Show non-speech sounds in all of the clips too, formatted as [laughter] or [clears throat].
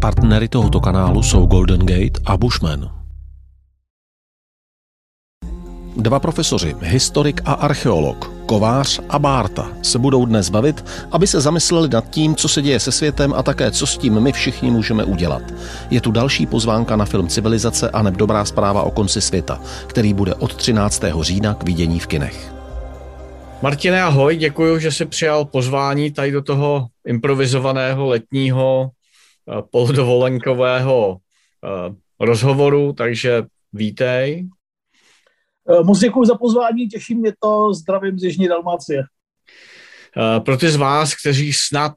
Partnery tohoto kanálu jsou Golden Gate a Bushman. Dva profesoři, historik a archeolog, Kovář a Bárta, se budou dnes bavit, aby se zamysleli nad tím, co se děje se světem a také, co s tím my všichni můžeme udělat. Je tu další pozvánka na film Civilizace a neb dobrá zpráva o konci světa, který bude od 13. října k vidění v kinech. Martine, ahoj, děkuji, že jsi přijal pozvání tady do toho improvizovaného letního eh, polodovolenkového eh, rozhovoru, takže vítej. Eh, moc děkuji za pozvání, těší mě to, zdravím z Jižní Dalmácie. Pro ty z vás, kteří snad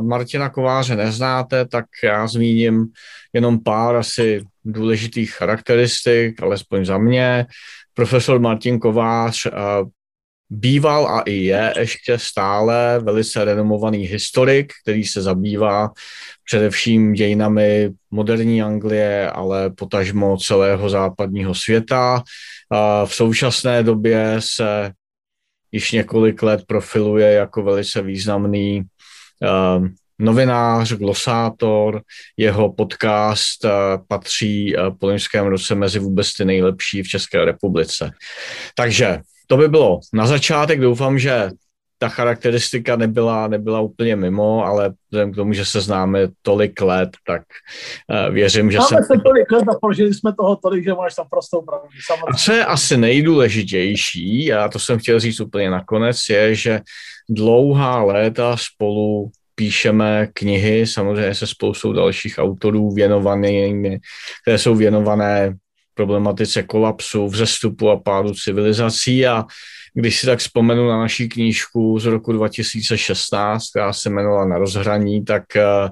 Martina Kováře neznáte, tak já zmíním jenom pár asi důležitých charakteristik, alespoň za mě. Profesor Martin Kovář býval a i je ještě stále velice renomovaný historik, který se zabývá především dějinami moderní Anglie, ale potažmo celého západního světa. V současné době se již několik let profiluje jako velice významný uh, novinář, glosátor, jeho podcast uh, patří uh, po loňském roce mezi vůbec ty nejlepší v České republice. Takže to by bylo na začátek. Doufám, že ta charakteristika nebyla, nebyla úplně mimo, ale vzhledem k tomu, že se známe tolik let, tak uh, věřím, že Máme se tolik let a prožili jsme toho tolik, že máš tam prostou pravdu. A co je asi nejdůležitější, a to jsem chtěl říct úplně nakonec, je, že dlouhá léta spolu píšeme knihy, samozřejmě se spoustou dalších autorů věnovanými, které jsou věnované problematice kolapsu, vzestupu a pádu civilizací a když si tak vzpomenu na naší knížku z roku 2016, která se jmenovala Na rozhraní, tak uh,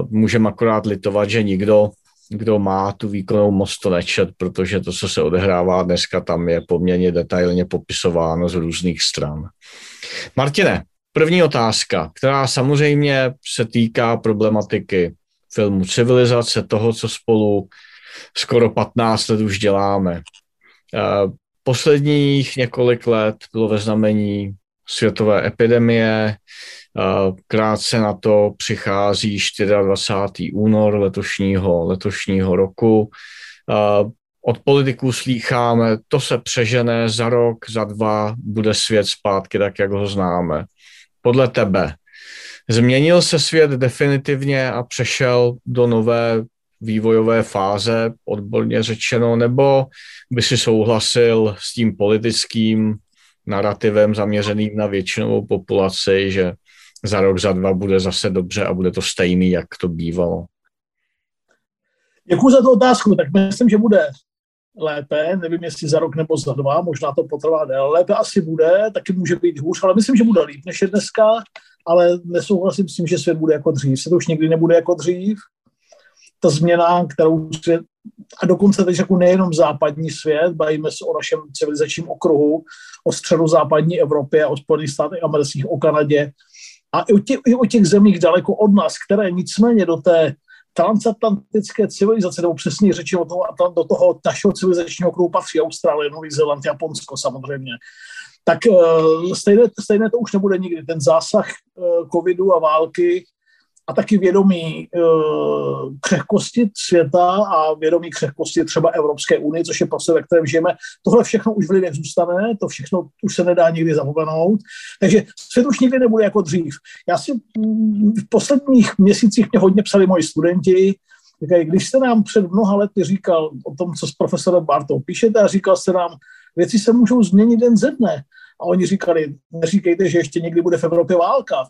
uh, můžeme akorát litovat, že nikdo, kdo má tu výkonnou moc, to nečet, protože to, co se odehrává dneska, tam je poměrně detailně popisováno z různých stran. Martine, první otázka, která samozřejmě se týká problematiky filmu Civilizace, toho, co spolu skoro 15 let už děláme. Posledních několik let bylo ve znamení světové epidemie, krátce na to přichází 24. únor letošního, letošního roku. Od politiků slýcháme, to se přežené za rok, za dva, bude svět zpátky tak, jak ho známe. Podle tebe, změnil se svět definitivně a přešel do nové vývojové fáze, odborně řečeno, nebo by si souhlasil s tím politickým narrativem zaměřeným na většinovou populaci, že za rok, za dva bude zase dobře a bude to stejný, jak to bývalo? Děkuji za tu otázku. Tak myslím, že bude lépe, nevím, jestli za rok nebo za dva, možná to potrvá déle. Lépe asi bude, taky může být hůř, ale myslím, že bude líp než je dneska, ale nesouhlasím s tím, že svět bude jako dřív. Se to už nikdy nebude jako dřív ta změna, kterou se, a dokonce teď řeknu nejenom západní svět, bavíme se o našem civilizačním okruhu, o středozápadní Evropě, o Spojených státech amerických, o Kanadě a i o, těch, i o těch zemích daleko od nás, které nicméně do té transatlantické civilizace, nebo přesně řečeno toho, do toho našeho civilizačního okruhu patří Austrálie, Nový Zéland, Japonsko samozřejmě. Tak uh, stejné, stejné to už nebude nikdy. Ten zásah uh, covidu a války a taky vědomí uh, křehkosti světa a vědomí křehkosti třeba Evropské unie, což je prostě, ve kterém žijeme. Tohle všechno už v lidech zůstane, to všechno už se nedá nikdy zapomenout. Takže svět už nikdy nebude jako dřív. Já si mm, v posledních měsících mě hodně psali moji studenti, říkají, když jste nám před mnoha lety říkal o tom, co s profesorem Bartou píšete a říkal jste nám, věci se můžou změnit den ze dne. A oni říkali, neříkejte, že ještě někdy bude v Evropě válka.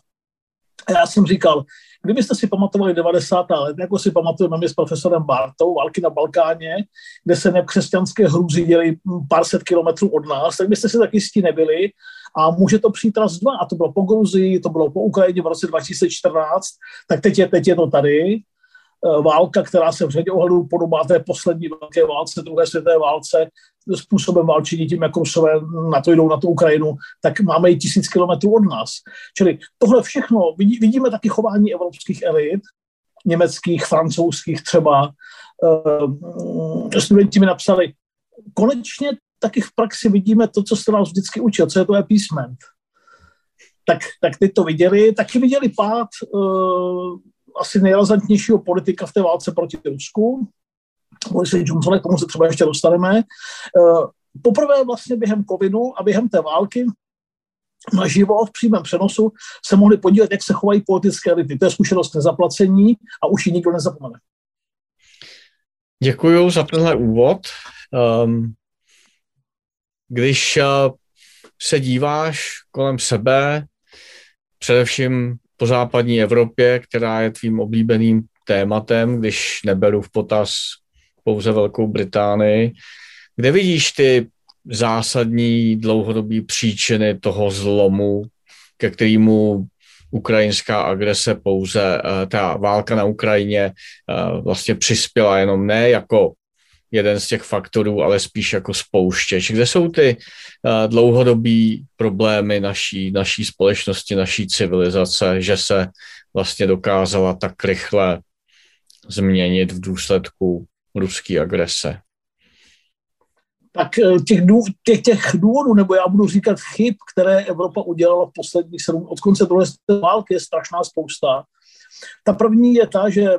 Já jsem říkal, kdybyste si pamatovali 90. let, jako si pamatujeme my s profesorem Bartou, války na Balkáně, kde se nekřesťanské hrůzy děli pár set kilometrů od nás, tak byste si tak jistí nebyli. A může to přijít raz dva. A to bylo po Gruzii, to bylo po Ukrajině v roce 2014, tak teď je, teď je to tady. Eh, válka, která se v řadě ohledů podobá té poslední velké válce, druhé světové válce, způsobem válčení tím, jak Rusové na to jdou na tu Ukrajinu, tak máme i tisíc kilometrů od nás. Čili tohle všechno, vidí, vidíme taky chování evropských elit, německých, francouzských třeba. Uh, studenti mi napsali, konečně taky v praxi vidíme to, co jste nás vždycky učil, co je to appeasement. Tak, tak ty to viděli, taky viděli pád uh, asi nejrazantnějšího politika v té válce proti Rusku. Borise Johnsona, k tomu se třeba ještě dostaneme. Uh, poprvé vlastně během covidu a během té války naživo v přímém přenosu se mohli podívat, jak se chovají politické elity. To je zkušenost nezaplacení a už ji nikdo nezapomene. Děkuji za tenhle úvod. Um, když uh, se díváš kolem sebe, především po západní Evropě, která je tvým oblíbeným tématem, když neberu v potaz pouze Velkou Británii, kde vidíš ty zásadní dlouhodobé příčiny toho zlomu, ke kterému ukrajinská agrese pouze, eh, ta válka na Ukrajině eh, vlastně přispěla jenom ne jako jeden z těch faktorů, ale spíš jako spouštěč. Kde jsou ty uh, dlouhodobý problémy naší, naší společnosti, naší civilizace, že se vlastně dokázala tak rychle změnit v důsledku ruské agrese? tak eh, těch, těch, těch důvodů, nebo já budu říkat chyb, které Evropa udělala v posledních sedm, od konce druhé války je strašná spousta. Ta první je ta, že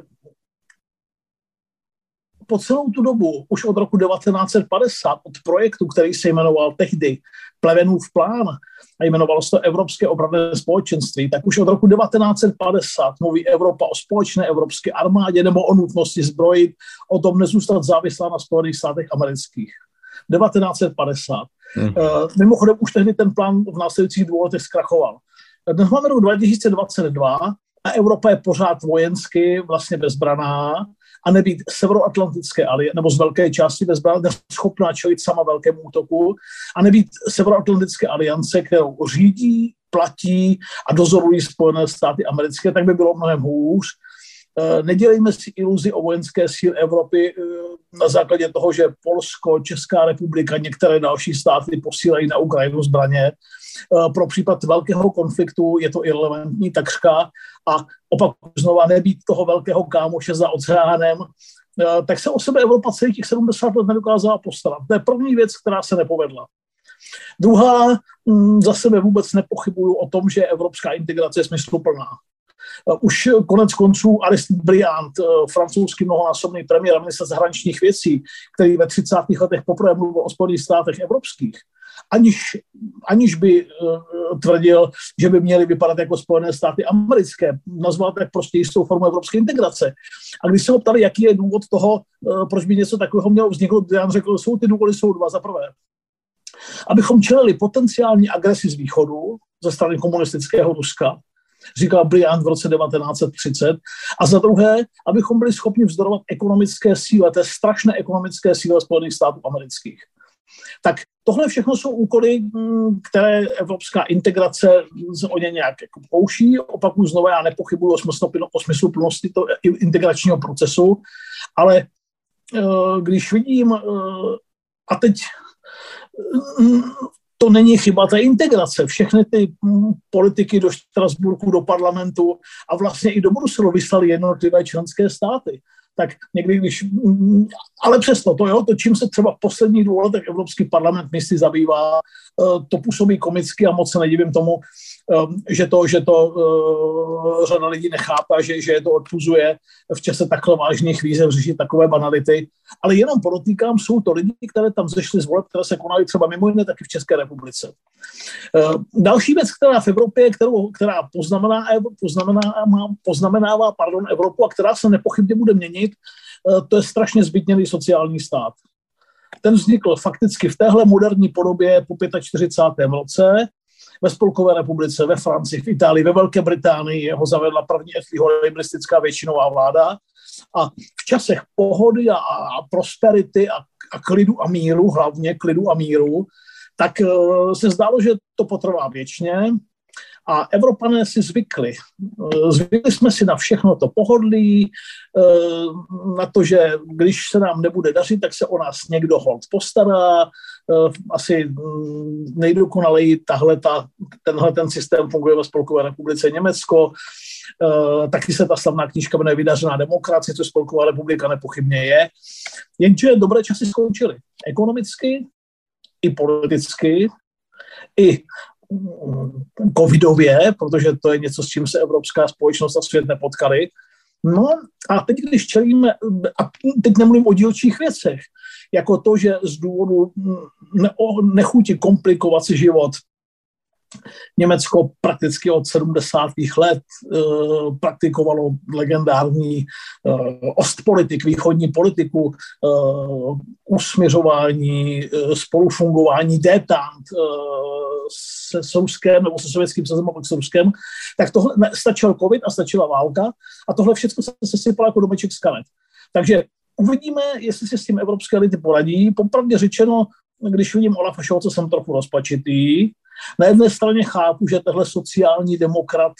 po celou tu dobu, už od roku 1950, od projektu, který se jmenoval tehdy Plevenův plán a jmenovalo se to Evropské obranné společenství, tak už od roku 1950 mluví Evropa o společné evropské armádě nebo o nutnosti zbrojit, o tom nezůstat závislá na Spojených státech amerických. 1950. Hmm. Uh, mimochodem už tehdy ten plán v následujících dvou letech zkrachoval. Dnes máme rok 2022 a Evropa je pořád vojensky vlastně bezbraná a nebýt severoatlantické aliance, nebo z velké části bezbraná, schopná čelit sama velkému útoku a nebýt severoatlantické aliance, kterou řídí, platí a dozorují Spojené státy americké, tak by bylo mnohem hůř. Eh, nedělejme si iluzi o vojenské síly Evropy eh, na základě toho, že Polsko, Česká republika, některé další státy posílají na Ukrajinu zbraně. Eh, pro případ velkého konfliktu je to irrelevantní takřka a opak znova nebýt toho velkého kámoše za oceánem, tak se o sebe Evropa celých těch 70 let nedokázala postarat. To je první věc, která se nepovedla. Druhá, mm, za sebe vůbec nepochybuju o tom, že evropská integrace je smysluplná. Eh, už konec konců Aristide Briand, eh, francouzský mnohonásobný premiér a minister zahraničních věcí, který ve 30. letech poprvé mluvil o Spojených státech evropských, aniž, aniž by uh, tvrdil, že by měly vypadat jako Spojené státy americké. Nazval tak prostě jistou formu evropské integrace. A když se ho ptali, jaký je důvod toho, uh, proč by něco takového mělo vzniknout, já řekl, jsou ty důvody jsou dva. Za prvé, abychom čelili potenciální agresi z východu ze strany komunistického Ruska, říkal Briand v roce 1930. A za druhé, abychom byli schopni vzdorovat ekonomické síle, té strašné ekonomické síle Spojených států amerických. Tak tohle všechno jsou úkoly, mm, které evropská integrace o ně nějak jako pouší. Opakuju znovu, já nepochybuji o, smyslu, o smysluplnosti toho integračního procesu, ale eh, když vidím, eh, a teď mm, to není chyba té integrace. Všechny ty mm, politiky do Štrasburku, do parlamentu a vlastně i do Bruselu vyslali jednotlivé členské státy. Tak někdy, když, mm, ale přesto to, jo, to, čím se třeba v posledních dvou letech Evropský parlament myslí zabývá, eh, to působí komicky a moc se nedivím tomu, že to, že to uh, řada lidí nechápe, že, že je to odpuzuje v čase takhle vážných výzev řešit takové banality. Ale jenom podotýkám, jsou to lidi, které tam zešly z voleb, které se konaly třeba mimo jiné taky v České republice. Uh, další věc, která v Evropě, kterou, která poznamená, poznamenává, poznamenává pardon, Evropu a která se nepochybně bude měnit, uh, to je strašně zbytněný sociální stát. Ten vznikl fakticky v téhle moderní podobě po 45. roce, ve Spolkové republice, ve Francii, v Itálii, ve Velké Británii ho zavedla první libristická většinová vláda. A v časech pohody a, a prosperity a, a klidu a míru, hlavně klidu a míru, tak uh, se zdálo, že to potrvá věčně a Evropané si zvykli. Eh, zvykli jsme si na všechno to pohodlí, eh, na to, že když se nám nebude dařit, tak se o nás někdo hold postará. Eh, asi mm, nejdokonaleji tahle ta, tenhle ten systém funguje ve Spolkové republice Německo. taky se ta slavná knížka jmenuje Vydařená demokracie, což Spolková republika nepochybně je. Jenže dobré časy skončily. Ekonomicky i politicky, i covidově, protože to je něco, s čím se evropská společnost a svět nepotkali. No a teď, když čelíme, a teď nemluvím o dílčích věcech, jako to, že z důvodu ne, nechutí komplikovat si život, Německo prakticky od 70. let uh, praktikovalo legendární uh, ostpolitik, východní politiku, uh, usměřování, spolufungování détant se Souskem nebo se sovětským svazem a pak s Ruskem, tak tohle ne, stačil covid a stačila válka a tohle všechno se sesypalo jako domeček z karet. Takže uvidíme, jestli se s tím evropské lidi poradí. Popravdě řečeno, když vidím Olafa Šolce, jsem trochu rozpačitý, na jedné straně chápu, že tehle sociální demokrat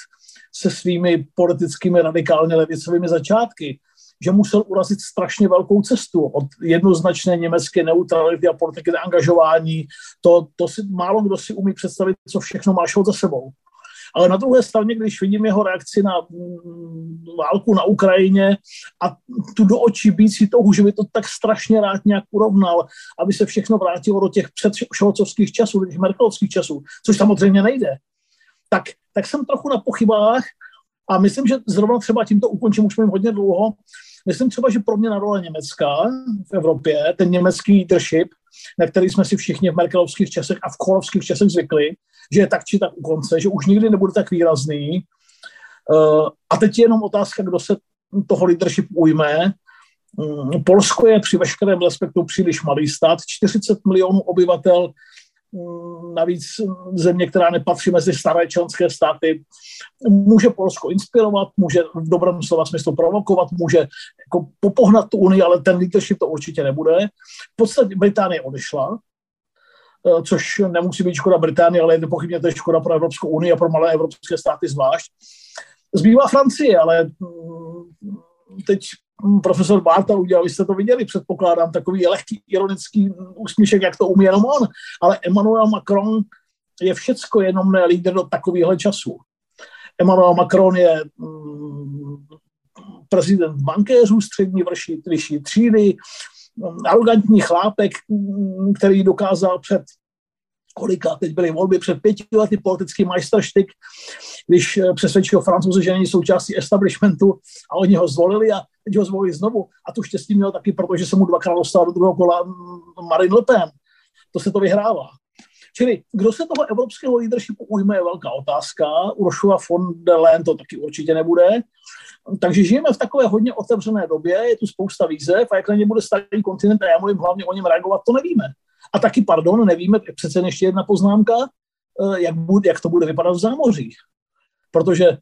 se svými politickými radikálně levicovými začátky, že musel urazit strašně velkou cestu od jednoznačné německé neutrality a politiky angažování. To, to si málo kdo si umí představit, co všechno má za sebou. Ale na druhé straně, když vidím jeho reakci na mm, válku na Ukrajině a tu do očí bící touhu, že by to tak strašně rád nějak urovnal, aby se všechno vrátilo do těch předšolcovských časů, do těch merkelovských časů, což samozřejmě nejde, tak, tak jsem trochu na pochybách a myslím, že zrovna třeba tímto ukončím, už mluvím hodně dlouho, myslím třeba, že pro mě na role Německa v Evropě, ten německý leadership, na který jsme si všichni v merkelovských časech a v kolovských časech zvykli, že je tak či tak u konce, že už nikdy nebude tak výrazný. Uh, a teď je jenom otázka, kdo se toho leadership ujme. Um, Polsko je při veškerém respektu příliš malý stát, 40 milionů obyvatel, navíc země, která nepatří mezi staré členské státy, může Polsko inspirovat, může v dobrém slova smyslu provokovat, může jako popohnat tu Unii, ale ten leadership to určitě nebude. V podstatě Británie odešla, Eh, což nemusí být škoda Británie, ale je nepochybně to je škoda pro Evropskou unii a pro malé evropské státy zvlášť. Zbývá Francie, ale mm, teď profesor Barta udělal, vy jste to viděli, předpokládám, takový lehký ironický úsměšek, jak to umí jenom on, ale Emmanuel Macron je všecko jenom ne lídr do takového času. Emmanuel Macron je mm, prezident bankéřů střední vrší, vyšší třídy, arrogantní chlápek, který dokázal před kolika, teď byly volby před pěti lety, politický majsterštyk, když eh, přesvědčil francouze, že není součástí establishmentu a oni ho zvolili a teď ho zvolili znovu. A tu štěstí měl taky, protože se mu dvakrát dostal do druhého kola mm, Marine Le Pen. To se to vyhrává. Čili kdo se toho evropského leadershipu ujme, je velká otázka. Ursula von der Leyen to taky určitě nebude. Takže žijeme v takové hodně otevřené době, je tu spousta výzev a jak na ně bude starý kontinent a já mluvím hlavně o něm reagovat, to nevíme. A taky, pardon, nevíme, přece ještě jedna poznámka, eh, jak, bude, jak to bude vypadat v zámořích. Protože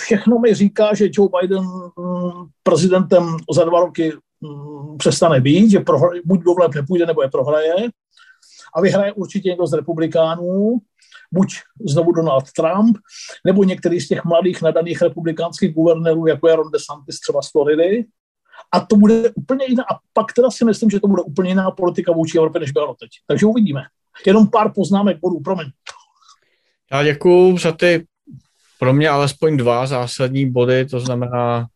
všechno mi říká, že Joe Biden mm, prezidentem za dva roky mm, přestane být, že prohra, buď do voleb nepůjde, nebo je prohraje. A vyhraje určitě někdo z republikánů, buď znovu Donald Trump, nebo některý z těch mladých nadaných republikánských guvernérů, jako je Ron DeSantis třeba z Floridy. A to bude úplně jiná. A pak teda si myslím, že to bude úplně jiná politika vůči Evropě, než byla teď. Takže uvidíme. Jenom pár poznámek bodů, promiň. Já děkuji za ty pro mě alespoň dva zásadní body, to znamená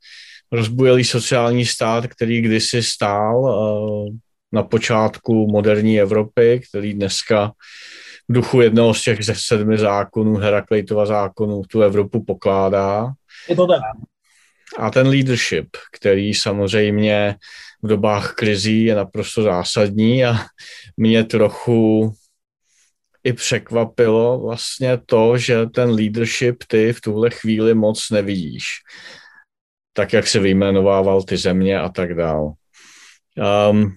rozbujelý sociální stát, který kdysi stál uh, na počátku moderní Evropy, který dneska v duchu jednoho z těch ze sedmi zákonů, Herakleitova zákonů, tu Evropu pokládá. Je to tak. A ten leadership, který samozřejmě v dobách krizí je naprosto zásadní a mě trochu i překvapilo vlastně to, že ten leadership ty v tuhle chvíli moc nevidíš. Tak, jak se vyjmenovával ty země a tak dál. Um,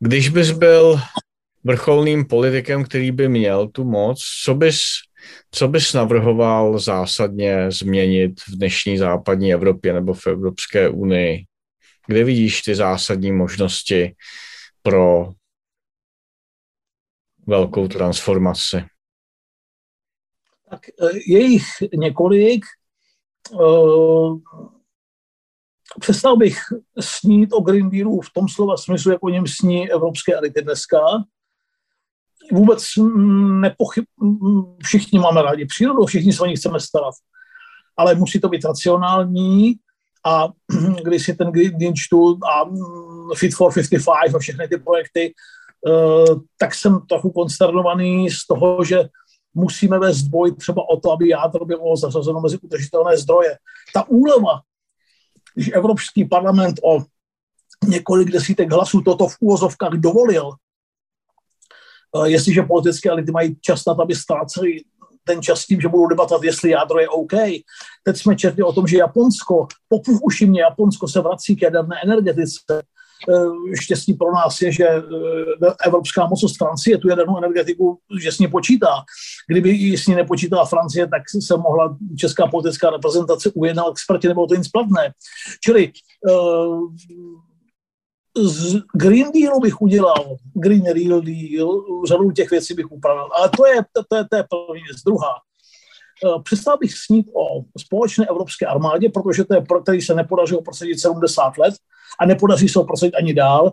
když bys byl vrcholným politikem, který by měl tu moc, co bys, co bys navrhoval zásadně změnit v dnešní západní Evropě nebo v Evropské unii? Kde vidíš ty zásadní možnosti pro velkou transformaci? Tak e, je jich několik. E, přestal bych snít o Green Dealu v tom slova smyslu, jako o něm sní evropské elity dneska. Vůbec nepochyb, všichni máme rádi přírodu, všichni se o ní chceme starat. Ale musí to být racionální a [clears throat] když si ten Green Deal čtu a Fit for 55 a všechny ty projekty, eh, tak jsem trochu konsternovaný z toho, že musíme vést boj třeba o to, aby jádro bylo zařazeno mezi udržitelné zdroje. Ta úleva když Evropský parlament o několik desítek hlasů toto v úvozovkách dovolil, eh, jestliže politické elity mají čas na to, aby ztráceli ten čas tím, že budou debatovat, jestli jádro je OK. Teď jsme četli o tom, že Japonsko, pokud už Japonsko se vrací k jaderné energetice, Eh, štěstí pro nás je, že eh, evropská mocnost Francie tu jadernou energetiku, že s ní počítá. Kdyby s ní nepočítala Francie, tak se mohla česká politická reprezentace ujednat experti, nebo to nic platné. Čili uh, z Green Dealu bych udělal, Green Real Deal, řadu těch věcí bych upravil. Ale to je, to, to je, to je první věc. Druhá, přestal bych snít o společné evropské armádě, protože to je pro který se nepodařilo prosadit 70 let a nepodaří se ho prosadit ani dál.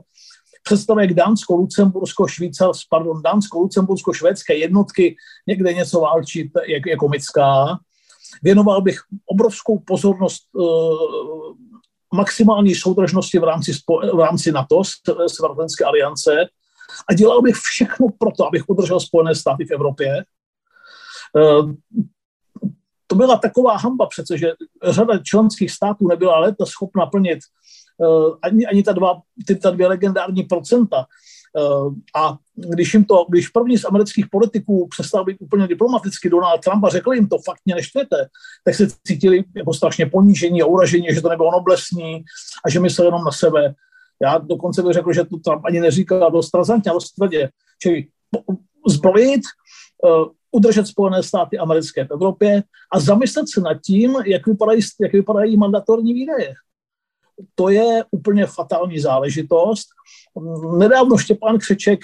Představuje jak Dánsko, Lucembursko, Švýcarsko, pardon, Dánsko, Lucembursko, švédské jednotky někde něco válčit je, je komická. Věnoval bych obrovskou pozornost uh, maximální soudržnosti v rámci, v rámci NATO, Severoatlantické aliance, a dělal bych všechno pro to, abych udržel Spojené státy v Evropě. Uh, to byla taková hamba přece, že řada členských států nebyla léta schopna plnit Eh, ani, ani ta, dva, ty, ta dvě legendární procenta. Eh, a když jim to, když první z amerických politiků přestal být úplně diplomaticky Donald Trump a řekl jim to fakt mě neštvete, tak se cítili jako strašně ponížení a uražení, že to nebylo noblesní a že myslel jenom na sebe. Já dokonce bych řekl, že to Trump ani neříkal dost razantně, dost tvrdě. Čili zbrojit, uh, udržet Spojené státy americké v Evropě a zamyslet se nad tím, jak vypadají, jak vypadají mandatorní výdaje to je úplně fatální záležitost. Nedávno Štěpán Křeček,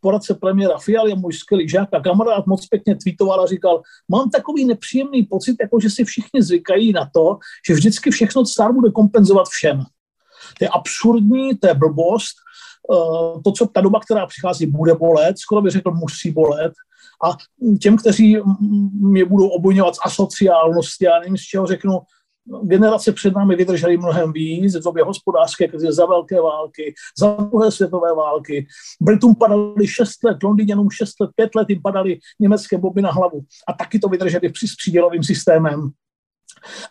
poradce premiéra Fialy, můj skvělý žák a kamarád moc pěkně tweetoval a říkal, mám takový nepříjemný pocit, jako že si všichni zvykají na to, že vždycky všechno stát bude kompenzovat všem. To je absurdní, to je blbost. Eh, to, co ta doba, která přichází, bude bolet, skoro bych řekl, musí bolet. A těm, kteří mě budou obojňovat z asociálnosti, já nevím, z čeho řeknu, generace před námi vydržely mnohem víc v době hospodářské krize, za velké války, za druhé světové války. Britům padaly 6 let, Londýňanům 6 let, 5 let jim padaly německé boby na hlavu. A taky to vydrželi s přídělovým systémem.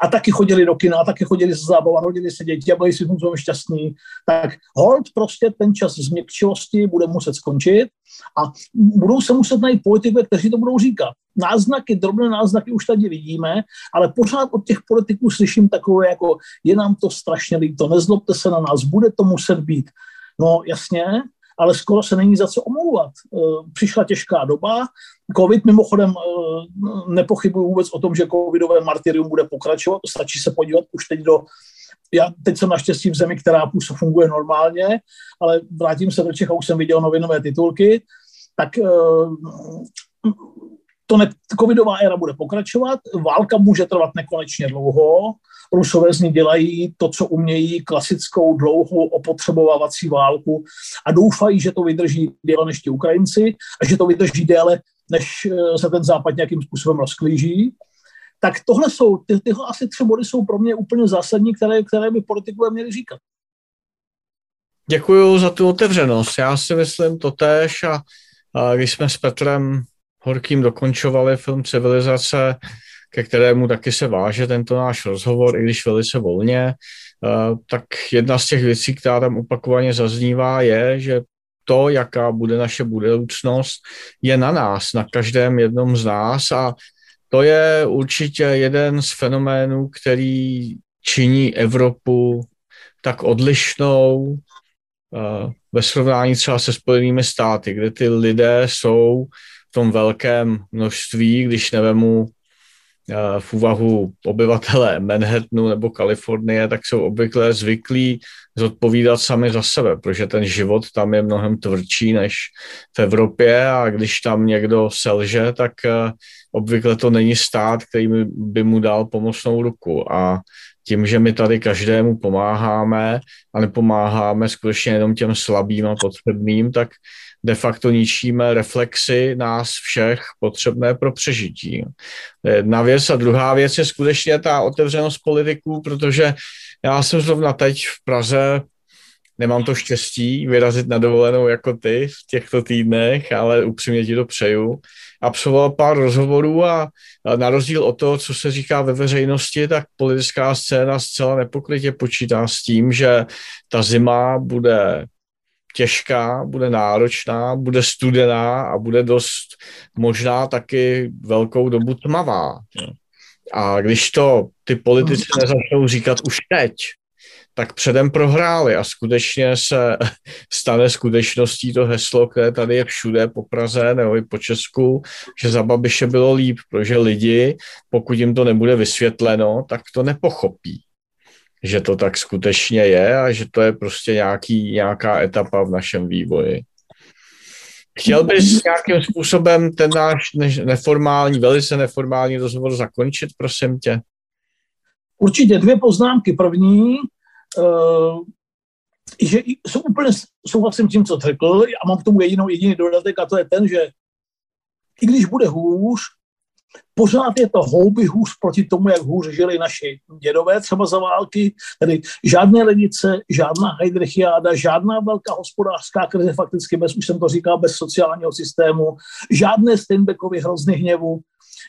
A taky chodili do kina, a taky chodili se zábava, rodili se děti a byli si tomu šťastní. Tak hold prostě ten čas změkčivosti bude muset skončit a budou se muset najít politikové, kteří to budou říkat. Náznaky, drobné náznaky už tady vidíme, ale pořád od těch politiků slyším takové jako je nám to strašně líto, nezlobte se na nás, bude to muset být. No jasně, ale skoro se není za co omlouvat. E, přišla těžká doba, COVID mimochodem e, nepochybuji vůbec o tom, že covidové martyrium bude pokračovat, stačí se podívat už teď do já teď jsem naštěstí v zemi, která funguje normálně, ale vrátím se do Čech a už jsem viděl novinové titulky, tak e, to ne, covidová éra bude pokračovat, válka může trvat nekonečně dlouho, Rusové z ní dělají to, co umějí, klasickou dlouhou opotřebovávací válku a doufají, že to vydrží déle než ti Ukrajinci a že to vydrží déle, než eh, se ten západ nějakým způsobem rozklíží. Tak tohle jsou, ty, tyhle asi tři body jsou pro mě úplně zásadní, které, které by politikové měli říkat. Děkuji za tu otevřenost. Já si myslím to tež a, a když jsme s Petrem Horkým dokončovali film Civilizace, ke kterému taky se váže tento náš rozhovor, i když velice volně, eh, tak jedna z těch věcí, která tam opakovaně zaznívá, je, že to, jaká bude naše budoucnost, je na nás, na každém jednom z nás. A to je určitě jeden z fenoménů, který činí Evropu tak odlišnou eh, ve srovnání třeba se Spojenými státy, kde ty lidé jsou tom velkém množství, když nevemu Eh, v úvahu obyvatele Manhattanu nebo Kalifornie, tak jsou obvykle zvyklí zodpovídat sami za sebe, protože ten život tam je mnohem tvrdší než v Evropě a když tam někdo selže, tak eh, obvykle to není stát, který by mu dal pomocnou ruku. A tím, že my tady každému pomáháme a nepomáháme skutečně jenom těm slabým a potřebným, tak de facto ničíme reflexy nás všech potřebné pro přežití. Jedna věc a druhá věc je skutečně ta otevřenost politiků, protože já jsem zrovna teď v Praze Nemám to štěstí vyrazit na dovolenou jako ty v těchto týdnech, ale upřímně ti to přeju. Absolvoval pár rozhovorů a na rozdíl od toho, co se říká ve veřejnosti, tak politická scéna zcela nepokrytě počítá s tím, že ta zima bude těžká, bude náročná, bude studená a bude dost možná taky velkou dobu tmavá. A když to ty politici nezačnou říkat už teď, tak předem prohráli a skutečně se [laughs] stane skutečností to heslo, které tady je všude po Praze nebo i po Česku, že za Babiše bylo líp, protože lidi, pokud jim to nebude vysvětleno, tak to nepochopí že to tak skutečně je a že to je prostě nějaký, nějaká etapa v našem vývoji. Chtěl bys nějakým způsobem ten náš neformální, velice neformální rozhovor zakončit, prosím tě? Určitě dvě poznámky. První, uh, že jsou úplně souhlasím tím, co řekl a mám k tomu jedinou jediný dodatek a to je ten, že i když bude hůř, pořád je to houby hůř proti tomu, jak hůř žili naši dědové třeba za války, tedy žádné ledice, žádná hydrichiáda, žádná velká hospodářská krize, fakticky bez, už jsem to říkal, bez sociálního systému, žádné Steinbeckovy hrozný hněvu,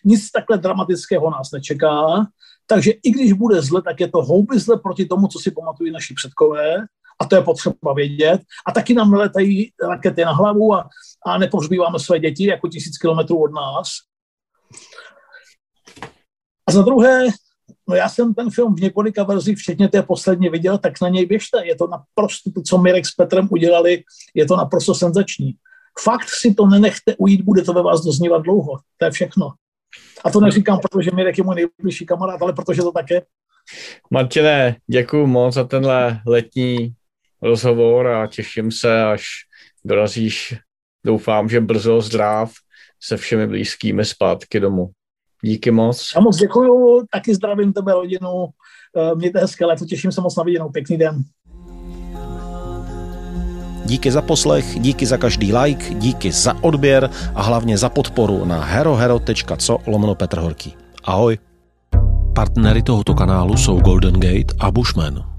nic takhle dramatického nás nečeká, takže i když bude zle, tak je to houby zle proti tomu, co si pamatují naši předkové, a to je potřeba vědět. A taky nám letají rakety na hlavu a, a nepohřbíváme své děti jako tisíc kilometrů od nás. A za druhé, no já jsem ten film v několika verzích, včetně té poslední, viděl, tak na něj běžte. Je to naprosto to, co Mirek s Petrem udělali, je to naprosto senzační. Fakt si to nenechte ujít, bude to ve vás doznívat dlouho. To je všechno. A to neříkám, protože Mirek je můj nejbližší kamarád, ale protože to tak je. Martine, děkuji moc za tenhle letní rozhovor a těším se, až dorazíš, doufám, že brzo zdrav se všemi blízkými zpátky domů. Díky moc. Já moc děkuju, taky zdravím tebe rodinu, eh, mějte hezké léto, těším se moc na viděnou, pěkný den. Díky za poslech, díky za každý like, díky za odběr a hlavně za podporu na herohero.co lomeno Petr Horký. Ahoj. Partnery tohoto kanálu jsou Golden Gate a Bushman.